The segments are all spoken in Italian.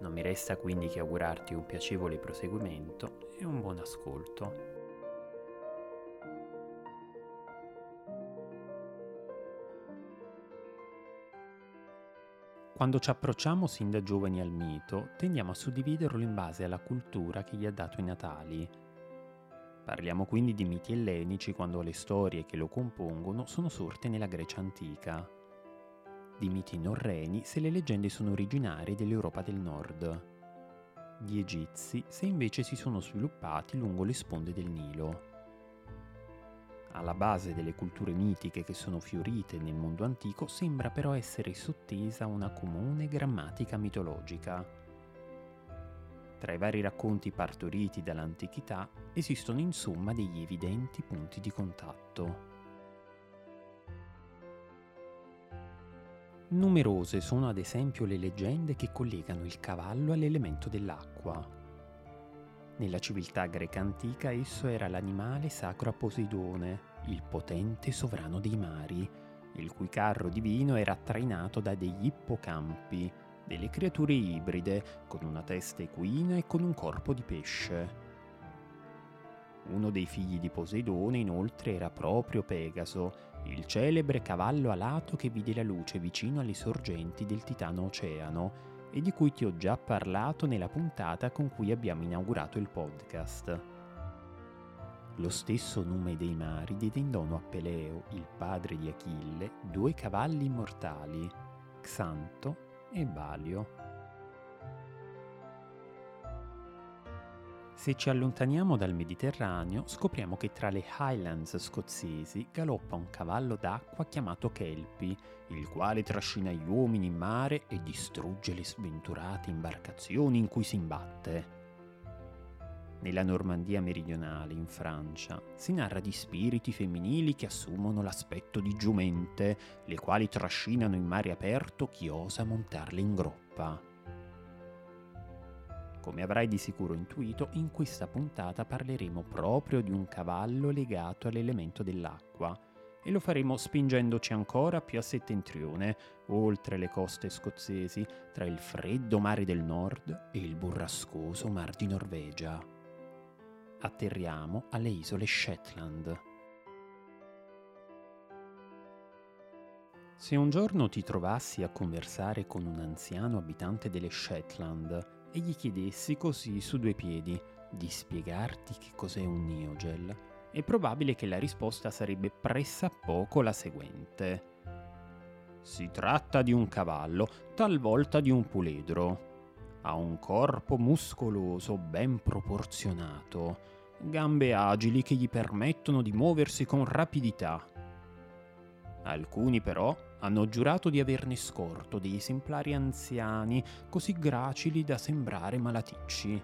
non mi resta quindi che augurarti un piacevole proseguimento e un buon ascolto. Quando ci approcciamo sin da giovani al mito, tendiamo a suddividerlo in base alla cultura che gli ha dato i natali. Parliamo quindi di miti ellenici quando le storie che lo compongono sono sorte nella Grecia antica di miti norreni se le leggende sono originarie dell'Europa del Nord, di egizi se invece si sono sviluppati lungo le sponde del Nilo. Alla base delle culture mitiche che sono fiorite nel mondo antico sembra però essere sottesa una comune grammatica mitologica. Tra i vari racconti partoriti dall'antichità esistono insomma degli evidenti punti di contatto. Numerose sono ad esempio le leggende che collegano il cavallo all'elemento dell'acqua. Nella civiltà greca antica esso era l'animale sacro a Poseidone, il potente sovrano dei mari, il cui carro divino era trainato da degli ippocampi, delle creature ibride, con una testa equina e con un corpo di pesce. Uno dei figli di Poseidone inoltre era proprio Pegaso, il celebre cavallo alato che vide la luce vicino alle sorgenti del titano oceano e di cui ti ho già parlato nella puntata con cui abbiamo inaugurato il podcast. Lo stesso Nume dei Mari diede in dono a Peleo, il padre di Achille, due cavalli immortali, Xanto e Balio. Se ci allontaniamo dal Mediterraneo, scopriamo che tra le Highlands scozzesi galoppa un cavallo d'acqua chiamato Kelpie, il quale trascina gli uomini in mare e distrugge le sventurate imbarcazioni in cui si imbatte. Nella Normandia meridionale, in Francia, si narra di spiriti femminili che assumono l'aspetto di giumente, le quali trascinano in mare aperto chi osa montarle in groppa. Come avrai di sicuro intuito, in questa puntata parleremo proprio di un cavallo legato all'elemento dell'acqua e lo faremo spingendoci ancora più a settentrione, oltre le coste scozzesi, tra il freddo mare del nord e il burrascoso mar di Norvegia. Atterriamo alle isole Shetland. Se un giorno ti trovassi a conversare con un anziano abitante delle Shetland, e gli chiedessi così su due piedi di spiegarti che cos'è un neogel, è probabile che la risposta sarebbe pressappoco la seguente. Si tratta di un cavallo, talvolta di un puledro. Ha un corpo muscoloso ben proporzionato, gambe agili che gli permettono di muoversi con rapidità. Alcuni però hanno giurato di averne scorto degli esemplari anziani così gracili da sembrare malaticci.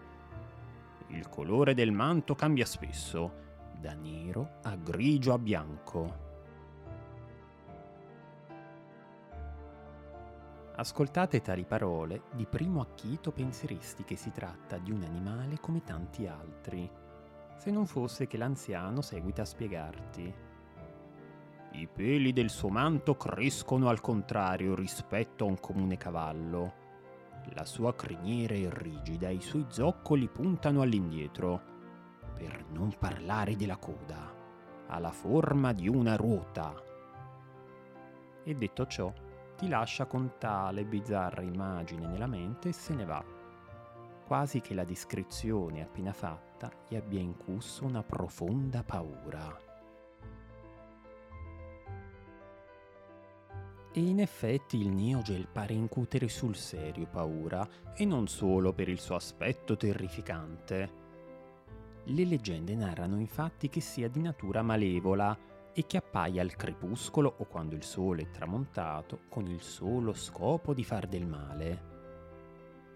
Il colore del manto cambia spesso, da nero a grigio a bianco. Ascoltate tali parole, di primo acchito penseresti che si tratta di un animale come tanti altri, se non fosse che l'anziano seguita a spiegarti. I peli del suo manto crescono al contrario rispetto a un comune cavallo. La sua criniera è rigida e i suoi zoccoli puntano all'indietro. Per non parlare della coda, ha la forma di una ruota. E detto ciò, ti lascia con tale bizzarra immagine nella mente e se ne va. Quasi che la descrizione appena fatta gli abbia incusso una profonda paura. E in effetti il Neogel pare incutere sul serio paura, e non solo per il suo aspetto terrificante. Le leggende narrano infatti che sia di natura malevola e che appaia al crepuscolo o quando il sole è tramontato con il solo scopo di far del male.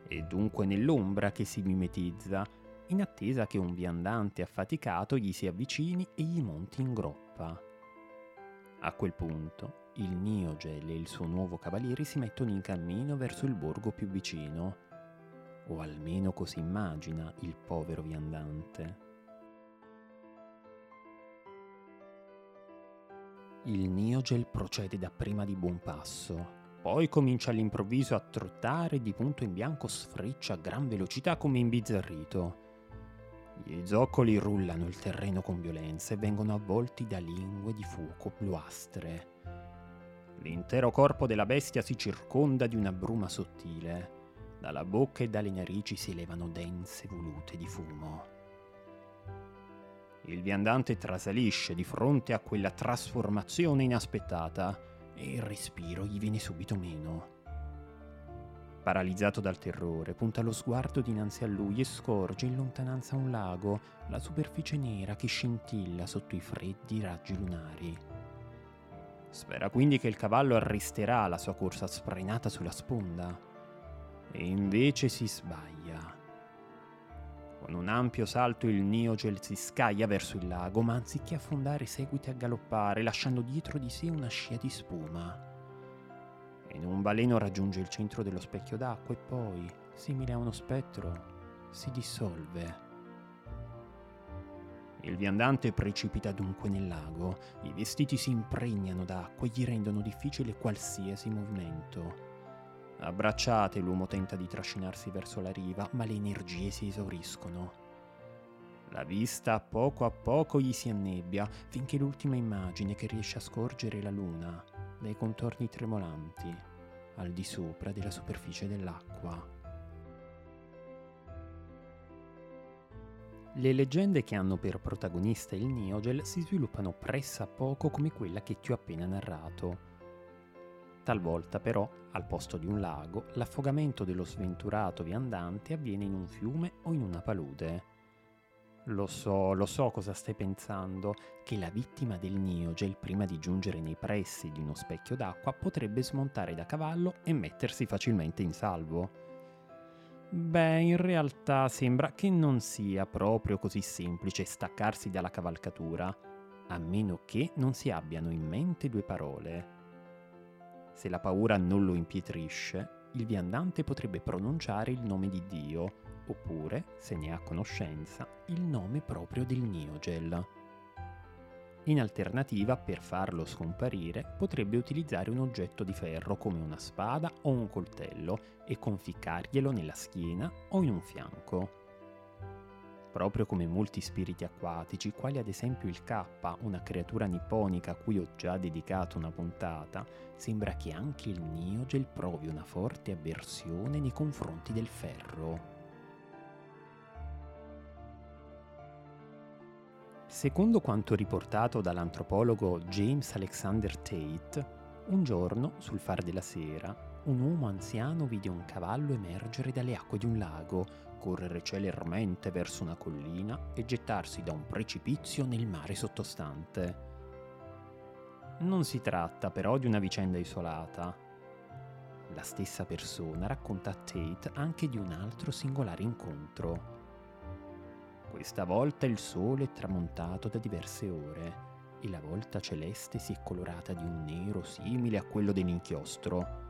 È dunque nell'ombra che si mimetizza in attesa che un viandante affaticato gli si avvicini e gli monti in groppa. A quel punto il Niogel e il suo nuovo cavaliere si mettono in cammino verso il borgo più vicino, o almeno così immagina il povero viandante. Il Niogel procede dapprima di buon passo, poi comincia all'improvviso a trottare e di punto in bianco sfreccia a gran velocità come imbizzarrito. Gli zoccoli rullano il terreno con violenza e vengono avvolti da lingue di fuoco bluastre. L'intero corpo della bestia si circonda di una bruma sottile. Dalla bocca e dalle narici si elevano dense volute di fumo. Il viandante trasalisce di fronte a quella trasformazione inaspettata e il respiro gli viene subito meno. Paralizzato dal terrore, punta lo sguardo dinanzi a lui e scorge in lontananza un lago, la superficie nera che scintilla sotto i freddi raggi lunari. Spera quindi che il cavallo arresterà la sua corsa sfrenata sulla sponda. E invece si sbaglia. Con un ampio salto il Niogel si scaglia verso il lago, ma anziché affondare seguita a galoppare, lasciando dietro di sé una scia di spuma. In un baleno raggiunge il centro dello specchio d'acqua e poi, simile a uno spettro, si dissolve. Il viandante precipita dunque nel lago, i vestiti si impregnano d'acqua e gli rendono difficile qualsiasi movimento. Abbracciate, l'uomo tenta di trascinarsi verso la riva, ma le energie si esauriscono. La vista poco a poco gli si annebbia, finché l'ultima immagine che riesce a scorgere la luna, dai contorni tremolanti, al di sopra della superficie dell'acqua. Le leggende che hanno per protagonista il Niogel si sviluppano pressa poco come quella che ti ho appena narrato. Talvolta però, al posto di un lago, l'affogamento dello sventurato viandante avviene in un fiume o in una palude. Lo so, lo so cosa stai pensando, che la vittima del Niogel prima di giungere nei pressi di uno specchio d'acqua potrebbe smontare da cavallo e mettersi facilmente in salvo. Beh, in realtà sembra che non sia proprio così semplice staccarsi dalla cavalcatura, a meno che non si abbiano in mente due parole. Se la paura non lo impietrisce, il viandante potrebbe pronunciare il nome di Dio, oppure, se ne ha conoscenza, il nome proprio del Niogel. In alternativa, per farlo scomparire, potrebbe utilizzare un oggetto di ferro come una spada o un coltello e conficcarglielo nella schiena o in un fianco. Proprio come molti spiriti acquatici, quali ad esempio il K, una creatura nipponica a cui ho già dedicato una puntata, sembra che anche il Niogel provi una forte avversione nei confronti del ferro. Secondo quanto riportato dall'antropologo James Alexander Tate, un giorno, sul far della sera, un uomo anziano vide un cavallo emergere dalle acque di un lago, correre celermente verso una collina e gettarsi da un precipizio nel mare sottostante. Non si tratta però di una vicenda isolata. La stessa persona racconta a Tate anche di un altro singolare incontro. Questa volta il sole è tramontato da diverse ore e la volta celeste si è colorata di un nero simile a quello dell'inchiostro.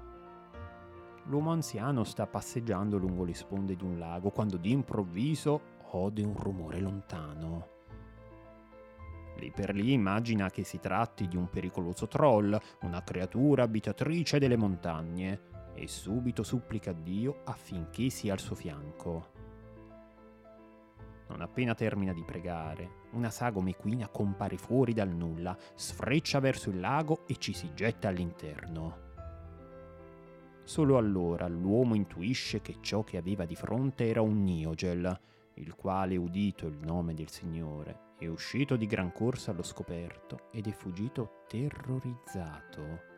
L'uomo anziano sta passeggiando lungo le sponde di un lago quando d'improvviso ode un rumore lontano. Lì per lì immagina che si tratti di un pericoloso troll, una creatura abitatrice delle montagne, e subito supplica Dio affinché sia al suo fianco. Non appena termina di pregare, una sagoma equina compare fuori dal nulla, sfreccia verso il lago e ci si getta all'interno. Solo allora l'uomo intuisce che ciò che aveva di fronte era un Niogel, il quale, udito il nome del Signore, è uscito di gran corsa allo scoperto ed è fuggito terrorizzato.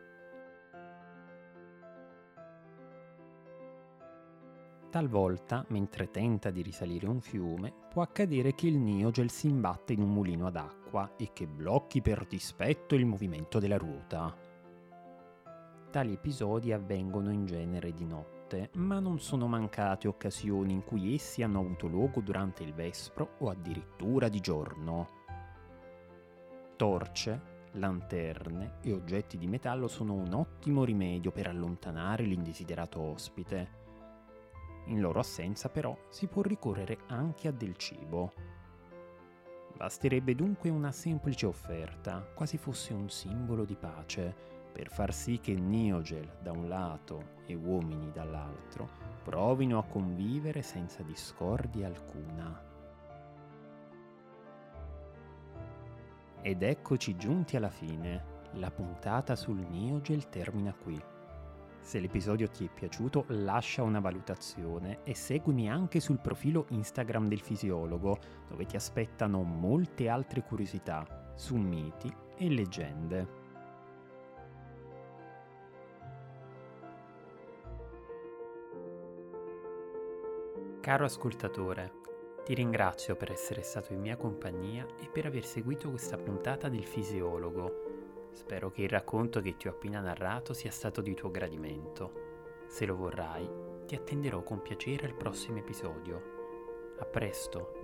Talvolta, mentre tenta di risalire un fiume, può accadere che il Niogel si imbatta in un mulino ad acqua e che blocchi per dispetto il movimento della ruota. Tali episodi avvengono in genere di notte, ma non sono mancate occasioni in cui essi hanno avuto luogo durante il vespro o addirittura di giorno. Torce, lanterne e oggetti di metallo sono un ottimo rimedio per allontanare l'indesiderato ospite. In loro assenza però si può ricorrere anche a del cibo. Basterebbe dunque una semplice offerta, quasi fosse un simbolo di pace, per far sì che Neogel da un lato e uomini dall'altro provino a convivere senza discordia alcuna. Ed eccoci giunti alla fine. La puntata sul Neogel termina qui. Se l'episodio ti è piaciuto lascia una valutazione e seguimi anche sul profilo Instagram del fisiologo dove ti aspettano molte altre curiosità su miti e leggende. Caro ascoltatore, ti ringrazio per essere stato in mia compagnia e per aver seguito questa puntata del fisiologo Spero che il racconto che ti ho appena narrato sia stato di tuo gradimento. Se lo vorrai, ti attenderò con piacere al prossimo episodio. A presto!